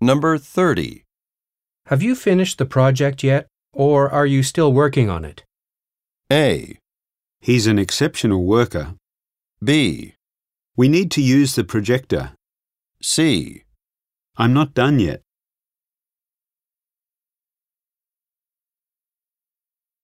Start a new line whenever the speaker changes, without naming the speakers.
Number 30.
Have you finished the project yet, or are you still working on it?
A.
He's an exceptional worker.
B.
We need to use the projector.
C.
I'm not done yet.